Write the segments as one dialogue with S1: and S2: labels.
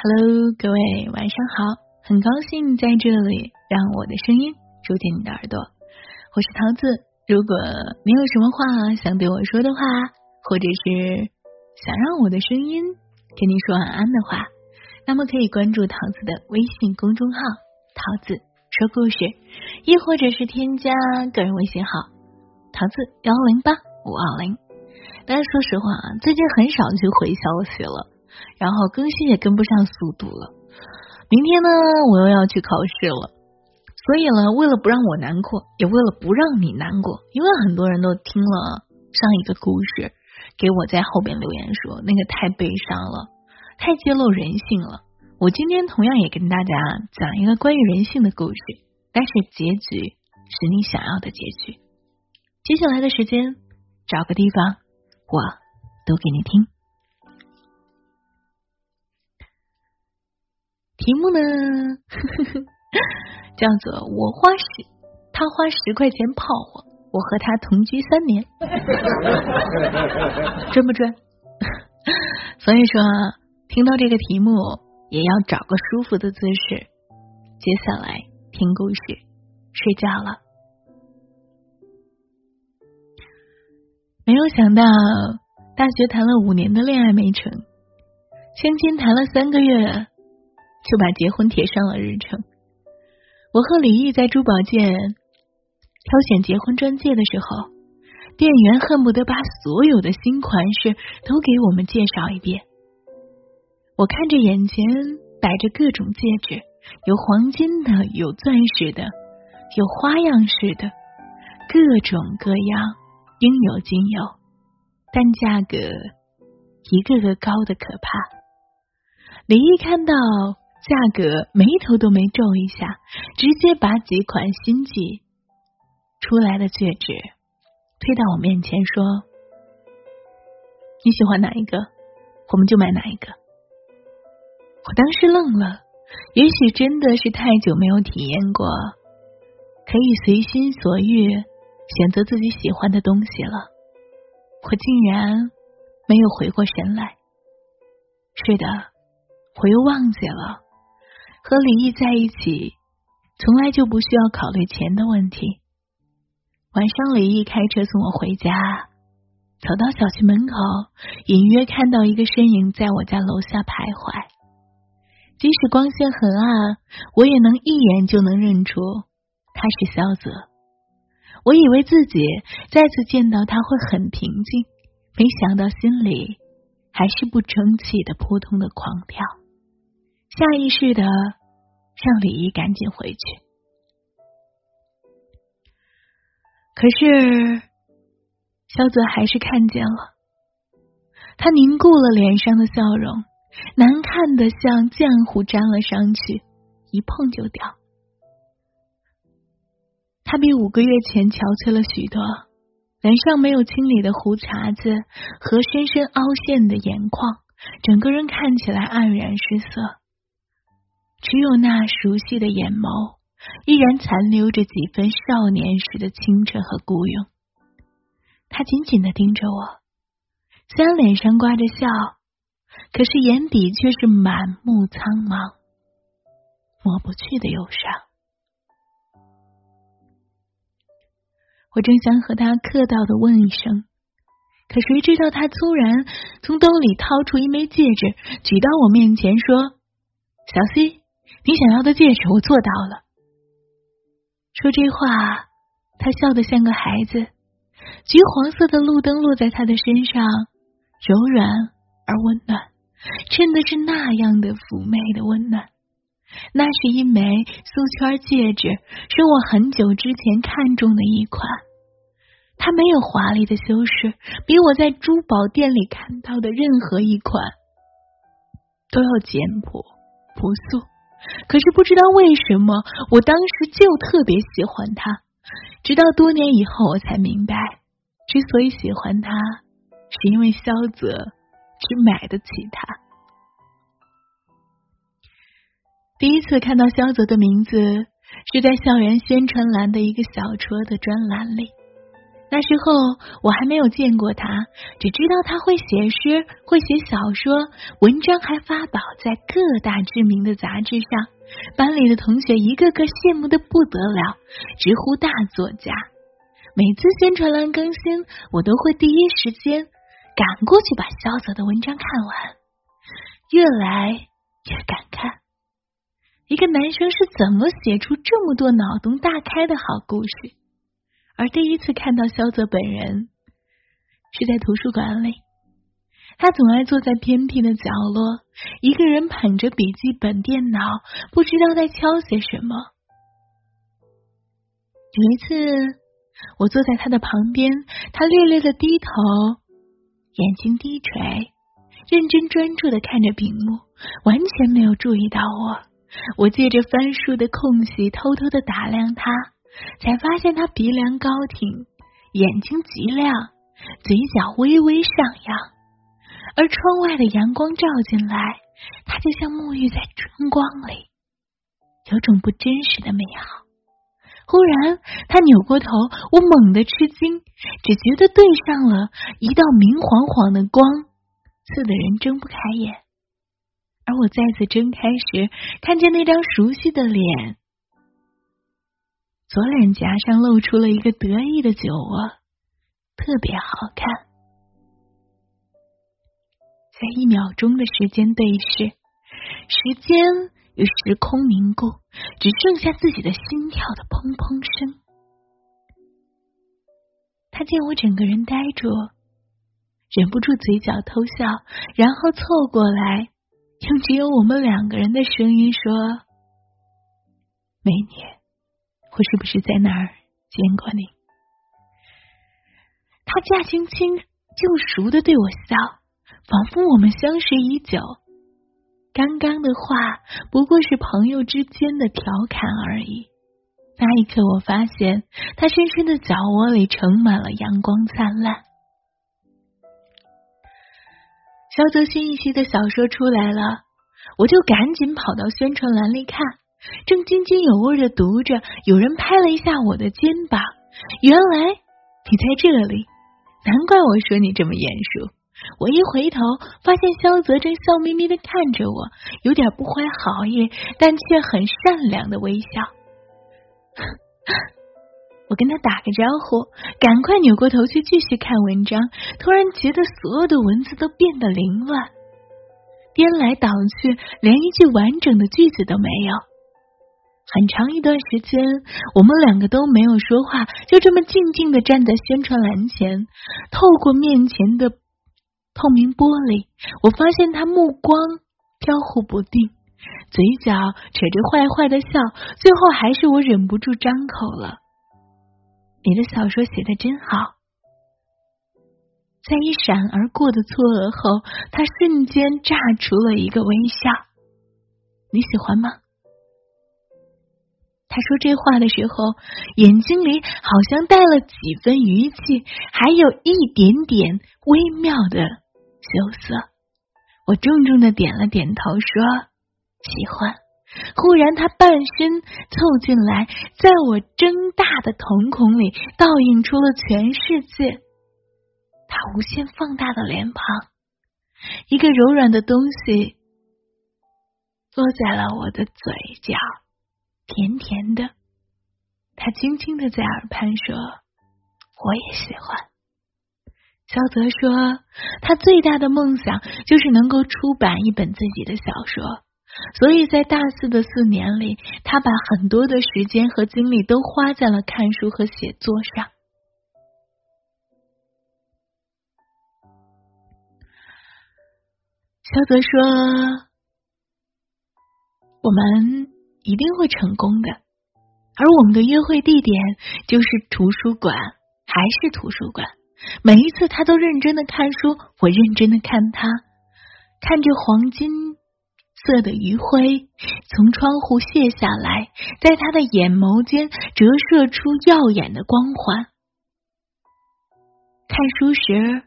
S1: Hello，各位晚上好，很高兴在这里让我的声音住进你的耳朵，我是桃子。如果你有什么话想对我说的话，或者是想让我的声音跟你说晚安的话，那么可以关注桃子的微信公众号“桃子说故事”，亦或者是添加个人微信号“桃子幺零八五二零”。但是说实话啊，最近很少去回消息了。然后更新也跟不上速度了。明天呢，我又要去考试了。所以呢，为了不让我难过，也为了不让你难过，因为很多人都听了上一个故事，给我在后边留言说那个太悲伤了，太揭露人性了。我今天同样也跟大家讲一个关于人性的故事，但是结局是你想要的结局。接下来的时间，找个地方，我读给你听。题目呢，叫做“我花十，他花十块钱泡我，我和他同居三年”，准不准？所以说，听到这个题目也要找个舒服的姿势。接下来听故事，睡觉了。没有想到，大学谈了五年的恋爱没成，相亲谈了三个月。就把结婚贴上了日程。我和李毅在珠宝店挑选结婚钻戒的时候，店员恨不得把所有的新款式都给我们介绍一遍。我看着眼前摆着各种戒指，有黄金的，有钻石的，有花样式的，各种各样，应有尽有，但价格一个个高的可怕。李毅看到。价格眉头都没皱一下，直接把几款新季出来的戒指推到我面前，说：“你喜欢哪一个，我们就买哪一个。”我当时愣了，也许真的是太久没有体验过可以随心所欲选择自己喜欢的东西了，我竟然没有回过神来。是的，我又忘记了。和李毅在一起，从来就不需要考虑钱的问题。晚上，李毅开车送我回家，走到小区门口，隐约看到一个身影在我家楼下徘徊。即使光线很暗，我也能一眼就能认出他是萧泽。我以为自己再次见到他会很平静，没想到心里还是不争气的扑通的狂跳，下意识的。让李毅赶紧回去。可是，萧泽还是看见了，他凝固了脸上的笑容，难看的像浆糊粘了上去，一碰就掉。他比五个月前憔悴了许多，脸上没有清理的胡茬子和深深凹陷的眼眶，整个人看起来黯然失色。只有那熟悉的眼眸，依然残留着几分少年时的清澈和孤勇。他紧紧的盯着我，虽然脸上挂着笑，可是眼底却是满目苍茫，抹不去的忧伤。我正想和他客套的问一声，可谁知道他突然从兜里掏出一枚戒指，举到我面前说：“小希。”你想要的戒指，我做到了。说这话，他笑得像个孩子。橘黄色的路灯落在他的身上，柔软而温暖，衬的是那样的妩媚的温暖。那是一枚素圈戒指，是我很久之前看中的一款。它没有华丽的修饰，比我在珠宝店里看到的任何一款都要简朴朴素。可是不知道为什么，我当时就特别喜欢他。直到多年以后，我才明白，之所以喜欢他，是因为萧泽只买得起他。第一次看到萧泽的名字，是在校园宣传栏的一个小车的专栏里。那时候我还没有见过他，只知道他会写诗，会写小说，文章还发表在各大知名的杂志上，班里的同学一个个羡慕的不得了，直呼大作家。每次宣传栏更新，我都会第一时间赶过去把萧泽的文章看完，越来越感慨，一个男生是怎么写出这么多脑洞大开的好故事。而第一次看到萧泽本人，是在图书馆里。他总爱坐在偏僻的角落，一个人捧着笔记本电脑，不知道在敲些什么。有一次，我坐在他的旁边，他略略的低头，眼睛低垂，认真专注的看着屏幕，完全没有注意到我。我借着翻书的空隙，偷偷的打量他。才发现他鼻梁高挺，眼睛极亮，嘴角微微上扬，而窗外的阳光照进来，他就像沐浴在春光里，有种不真实的美好。忽然，他扭过头，我猛地吃惊，只觉得对上了一道明晃晃的光，刺得人睁不开眼。而我再次睁开时，看见那张熟悉的脸。左脸颊上露出了一个得意的酒窝，特别好看。在一秒钟的时间对视，时间与时空凝固，只剩下自己的心跳的砰砰声。他见我整个人呆住，忍不住嘴角偷笑，然后凑过来，用只有我们两个人的声音说：“美女。”我是不是在哪儿见过你？他驾轻轻就熟的对我笑，仿佛我们相识已久。刚刚的话不过是朋友之间的调侃而已。那一刻，我发现他深深的脚窝里盛满了阳光灿烂。肖泽新一期的小说出来了，我就赶紧跑到宣传栏里看。正津津有味的读着，有人拍了一下我的肩膀。原来你在这里，难怪我说你这么眼熟。我一回头，发现萧泽正笑眯眯的看着我，有点不怀好意，但却很善良的微笑。我跟他打个招呼，赶快扭过头去继续看文章。突然觉得所有的文字都变得凌乱，颠来倒去，连一句完整的句子都没有。很长一段时间，我们两个都没有说话，就这么静静的站在宣传栏前。透过面前的透明玻璃，我发现他目光飘忽不定，嘴角扯着坏坏的笑。最后还是我忍不住张口了：“你的小说写的真好。”在一闪而过的错愕后，他瞬间炸出了一个微笑：“你喜欢吗？”他说这话的时候，眼睛里好像带了几分余气，还有一点点微妙的羞涩。我重重的点了点头，说喜欢。忽然，他半身凑进来，在我睁大的瞳孔里倒映出了全世界。他无限放大的脸庞，一个柔软的东西落在了我的嘴角。甜甜的，他轻轻的在耳畔说：“我也喜欢。”肖泽说：“他最大的梦想就是能够出版一本自己的小说，所以在大四的四年里，他把很多的时间和精力都花在了看书和写作上。”肖泽说：“我们。”一定会成功的，而我们的约会地点就是图书馆，还是图书馆。每一次他都认真的看书，我认真的看他，看着黄金色的余晖从窗户泻下来，在他的眼眸间折射出耀眼的光环。看书时，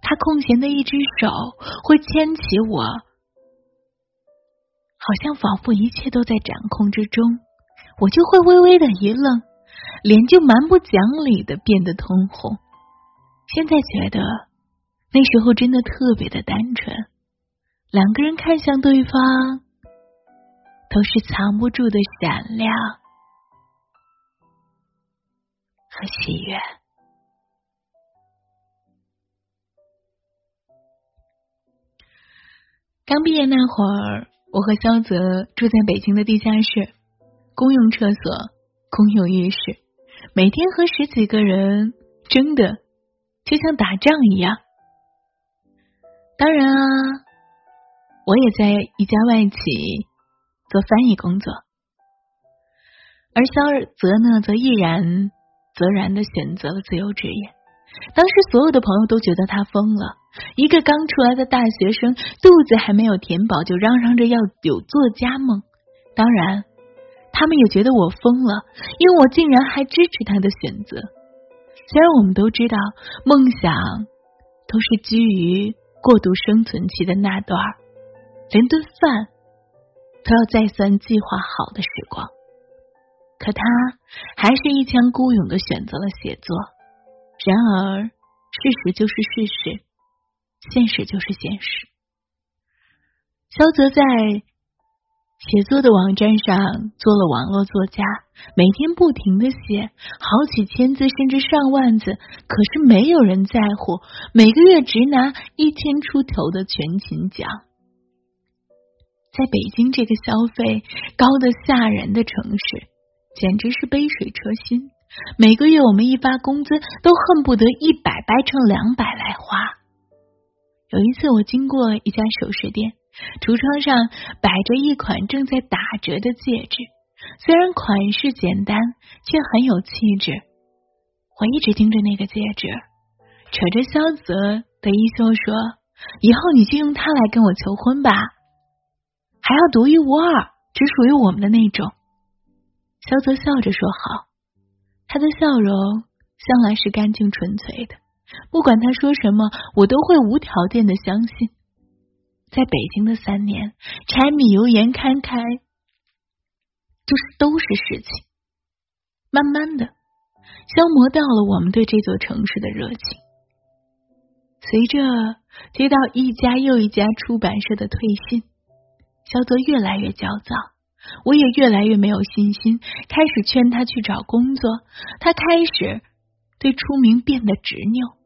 S1: 他空闲的一只手会牵起我。好像仿佛一切都在掌控之中，我就会微微的一愣，脸就蛮不讲理的变得通红。现在觉得那时候真的特别的单纯，两个人看向对方都是藏不住的闪亮和喜悦。刚毕业那会儿，我和肖泽住在北京的地下室，公用厕所、公用浴室，每天和十几个人争的就像打仗一样。当然啊，我也在一家外企做翻译工作，而肖泽呢，则毅然则然的选择了自由职业。当时所有的朋友都觉得他疯了。一个刚出来的大学生，肚子还没有填饱，就嚷嚷着要有作家梦。当然，他们也觉得我疯了，因为我竟然还支持他的选择。虽然我们都知道，梦想都是基于过度生存期的那段连顿饭都要再三计划好的时光，可他还是一腔孤勇的选择了写作。然而，事实就是事实。现实就是现实。肖泽在写作的网站上做了网络作家，每天不停的写，好几千字甚至上万字，可是没有人在乎。每个月只拿一千出头的全勤奖，在北京这个消费高的吓人的城市，简直是杯水车薪。每个月我们一发工资，都恨不得一百掰成两百来花。有一次，我经过一家首饰店，橱窗上摆着一款正在打折的戒指，虽然款式简单，却很有气质。我一直盯着那个戒指，扯着萧泽的衣袖说：“以后你就用它来跟我求婚吧，还要独一无二，只属于我们的那种。”萧泽笑着说：“好。”他的笑容向来是干净纯粹的。不管他说什么，我都会无条件的相信。在北京的三年，柴米油盐堪开，就是都是事情。慢慢的，消磨掉了我们对这座城市的热情。随着接到一家又一家出版社的退信，肖泽越来越焦躁，我也越来越没有信心。开始劝他去找工作，他开始对出名变得执拗。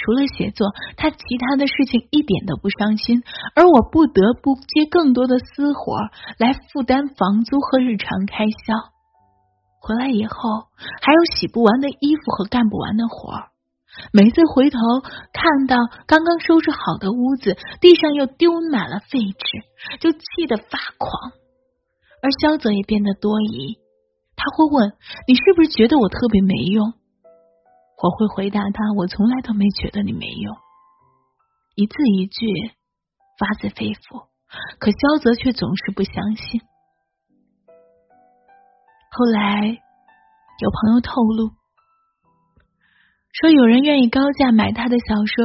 S1: 除了写作，他其他的事情一点都不伤心，而我不得不接更多的私活来负担房租和日常开销。回来以后，还有洗不完的衣服和干不完的活儿每次回头看到刚刚收拾好的屋子，地上又丢满了废纸，就气得发狂。而肖泽也变得多疑，他会问：“你是不是觉得我特别没用？”我会回答他：“我从来都没觉得你没用。”一字一句发自肺腑，可萧泽却总是不相信。后来有朋友透露说，有人愿意高价买他的小说，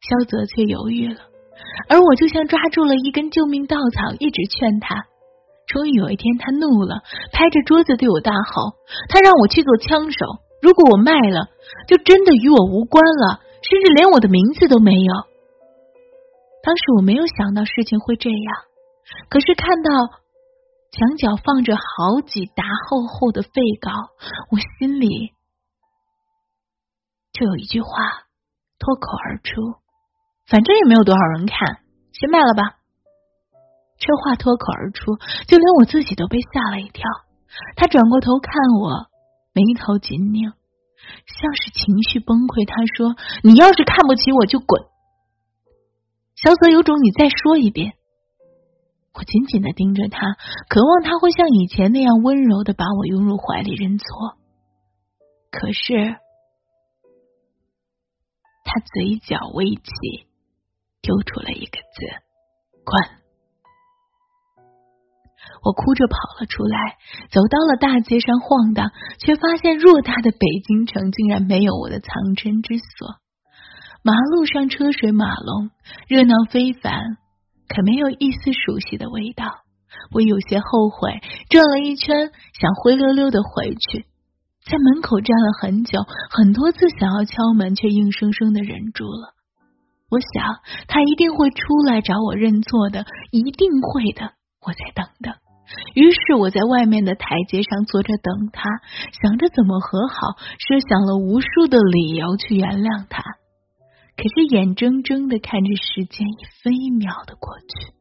S1: 萧泽却犹豫了。而我就像抓住了一根救命稻草，一直劝他。终于有一天，他怒了，拍着桌子对我大吼：“他让我去做枪手。”如果我卖了，就真的与我无关了，甚至连我的名字都没有。当时我没有想到事情会这样，可是看到墙角放着好几沓厚厚的废稿，我心里就有一句话脱口而出：反正也没有多少人看，先卖了吧。这话脱口而出，就连我自己都被吓了一跳。他转过头看我。眉头紧拧，像是情绪崩溃。他说：“你要是看不起我，就滚。”小泽有种，你再说一遍。我紧紧的盯着他，渴望他会像以前那样温柔的把我拥入怀里认错。可是，他嘴角微起，丢出了一个字：“滚。”我哭着跑了出来，走到了大街上晃荡，却发现偌大的北京城竟然没有我的藏身之所。马路上车水马龙，热闹非凡，可没有一丝熟悉的味道。我有些后悔，转了一圈，想灰溜溜的回去，在门口站了很久，很多次想要敲门，却硬生生的忍住了。我想他一定会出来找我认错的，一定会的。我在等等。于是我在外面的台阶上坐着等他，想着怎么和好，设想了无数的理由去原谅他。可是眼睁睁的看着时间一分一秒的过去，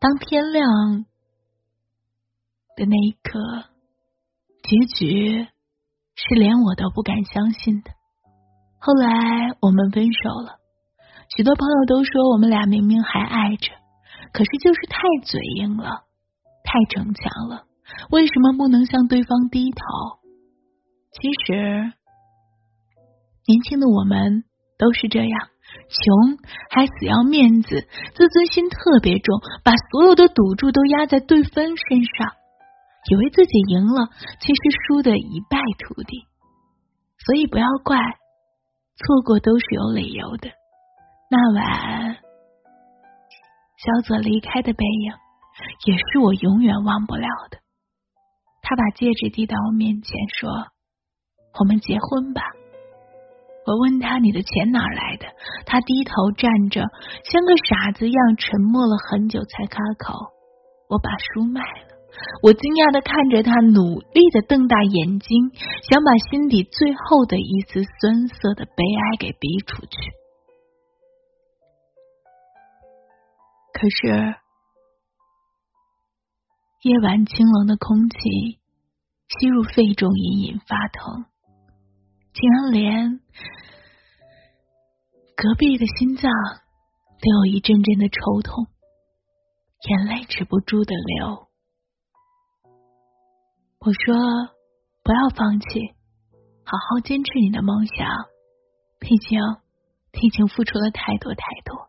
S1: 当天亮的那一刻，结局是连我都不敢相信的。后来我们分手了，许多朋友都说我们俩明明还爱着，可是就是太嘴硬了，太逞强了。为什么不能向对方低头？其实，年轻的我们都是这样，穷还死要面子，自尊心特别重，把所有的赌注都压在对方身上，以为自己赢了，其实输的一败涂地。所以不要怪。错过都是有理由的。那晚，小左离开的背影，也是我永远忘不了的。他把戒指递到我面前，说：“我们结婚吧。”我问他：“你的钱哪来的？”他低头站着，像个傻子一样沉默了很久，才开口：“我把书卖了。”我惊讶的看着他，努力的瞪大眼睛，想把心底最后的一丝酸涩的悲哀给逼出去。可是，夜晚清冷的空气吸入肺中，隐隐发疼，竟然连隔壁的心脏都有一阵阵的抽痛，眼泪止不住的流。我说：“不要放弃，好好坚持你的梦想。毕竟，毕竟付出了太多太多。”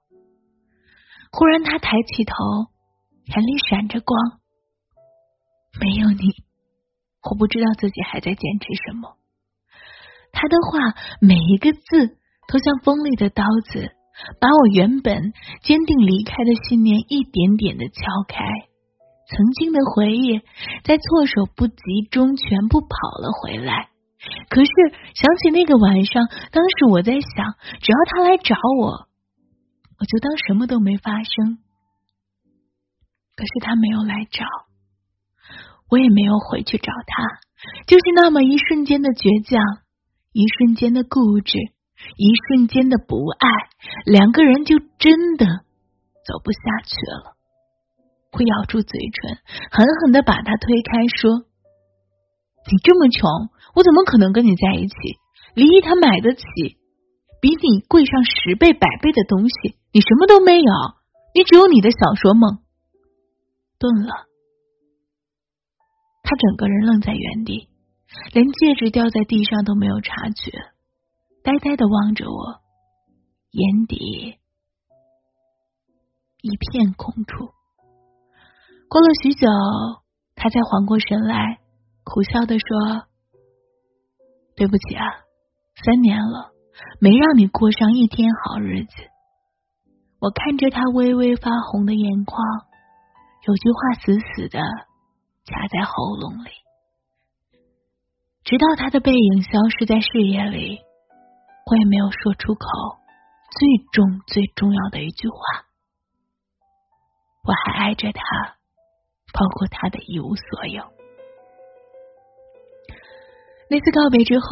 S1: 忽然，他抬起头，眼里闪着光。没有你，我不知道自己还在坚持什么。他的话，每一个字都像锋利的刀子，把我原本坚定离开的信念一点点的敲开。曾经的回忆在措手不及中全部跑了回来。可是想起那个晚上，当时我在想，只要他来找我，我就当什么都没发生。可是他没有来找，我也没有回去找他。就是那么一瞬间的倔强，一瞬间的固执，一瞬间的不爱，两个人就真的走不下去了。会咬住嘴唇，狠狠的把他推开，说：“你这么穷，我怎么可能跟你在一起？离异他买得起，比你贵上十倍百倍的东西，你什么都没有，你只有你的小说梦。”顿了，他整个人愣在原地，连戒指掉在地上都没有察觉，呆呆的望着我，眼底一片空处。过了许久，他才缓过神来，苦笑的说：“对不起啊，三年了，没让你过上一天好日子。”我看着他微微发红的眼眶，有句话死死的卡在喉咙里，直到他的背影消失在视野里，我也没有说出口最重最重要的一句话：“我还爱着他。”包括他的一无所有。那次告别之后，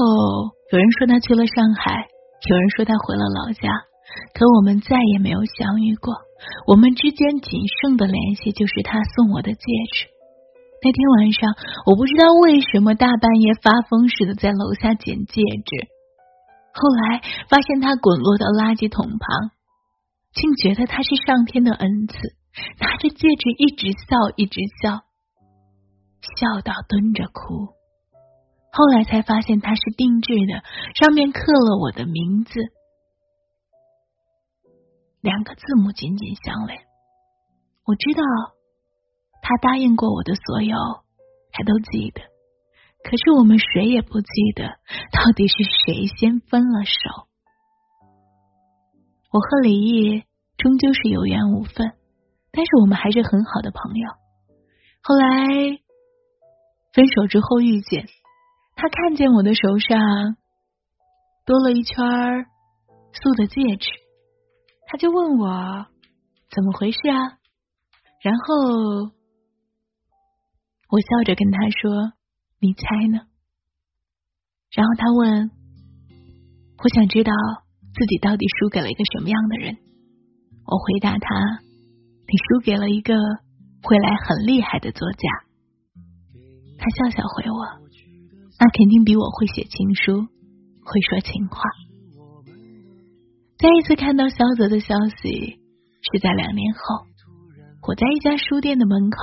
S1: 有人说他去了上海，有人说他回了老家，可我们再也没有相遇过。我们之间仅剩的联系就是他送我的戒指。那天晚上，我不知道为什么大半夜发疯似的在楼下捡戒指，后来发现他滚落到垃圾桶旁，竟觉得他是上天的恩赐。拿着戒指一直笑，一直笑，笑到蹲着哭。后来才发现它是定制的，上面刻了我的名字，两个字母紧紧相连。我知道他答应过我的所有，他都记得。可是我们谁也不记得，到底是谁先分了手。我和李毅终究是有缘无分。但是我们还是很好的朋友。后来分手之后遇见，他看见我的手上多了一圈素的戒指，他就问我怎么回事啊？然后我笑着跟他说：“你猜呢？”然后他问：“我想知道自己到底输给了一个什么样的人？”我回答他：“你输给了一个会来很厉害的作家。”他笑笑回我。那肯定比我会写情书，会说情话。再一次看到萧泽的消息是在两年后，我在一家书店的门口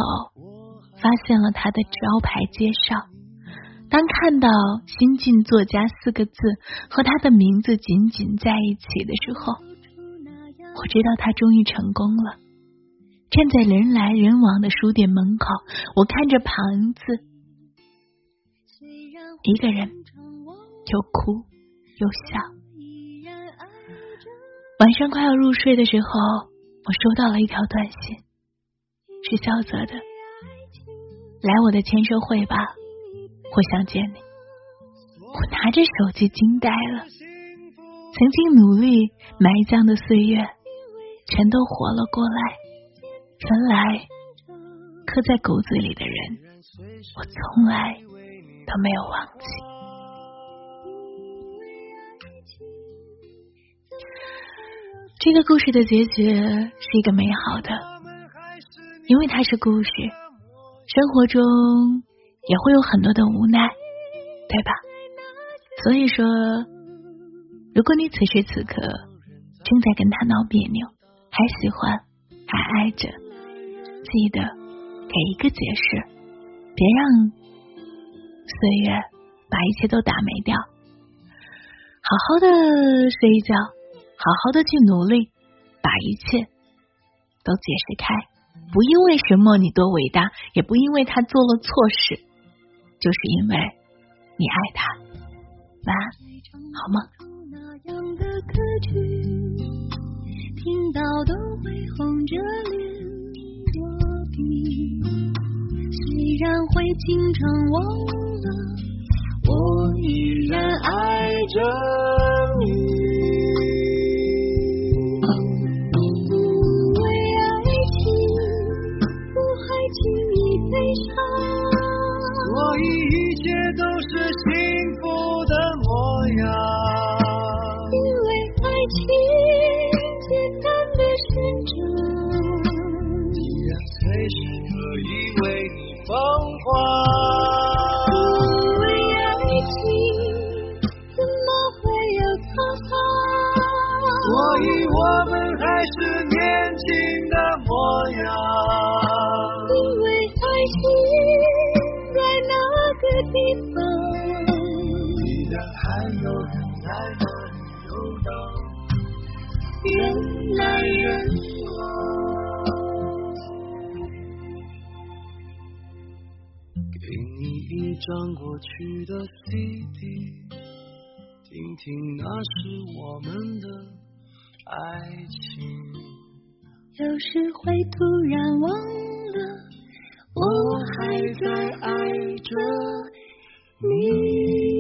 S1: 发现了他的招牌介绍。当看到“新晋作家”四个字和他的名字紧紧在一起的时候，我知道他终于成功了。站在人来人往的书店门口，我看着盘子。一个人又哭又笑。晚上快要入睡的时候，我收到了一条短信，是萧泽的：“来我的签售会吧，我想见你。”我拿着手机惊呆了，曾经努力埋葬的岁月，全都活了过来。原来刻在骨子里的人，我从来。都没有忘记。这个故事的结局是一个美好的，因为它是故事，生活中也会有很多的无奈，对吧？所以说，如果你此时此刻正在跟他闹别扭，还喜欢，还爱着，记得给一个解释，别让。岁月把一切都打没掉，好好的睡一觉，好好的去努力，把一切都解释开。不因为什么你多伟大，也不因为他做了错事，就是因为你爱他。晚安，好吗？虽然会经常忘。我依然爱着你，所以我们还是年轻的模样。因为爱情在那个地方，依然还有人在那里游荡，人来人往。给你一张过去的 CD，听听那是我们的。爱情有时会突然忘了，我还在爱着你。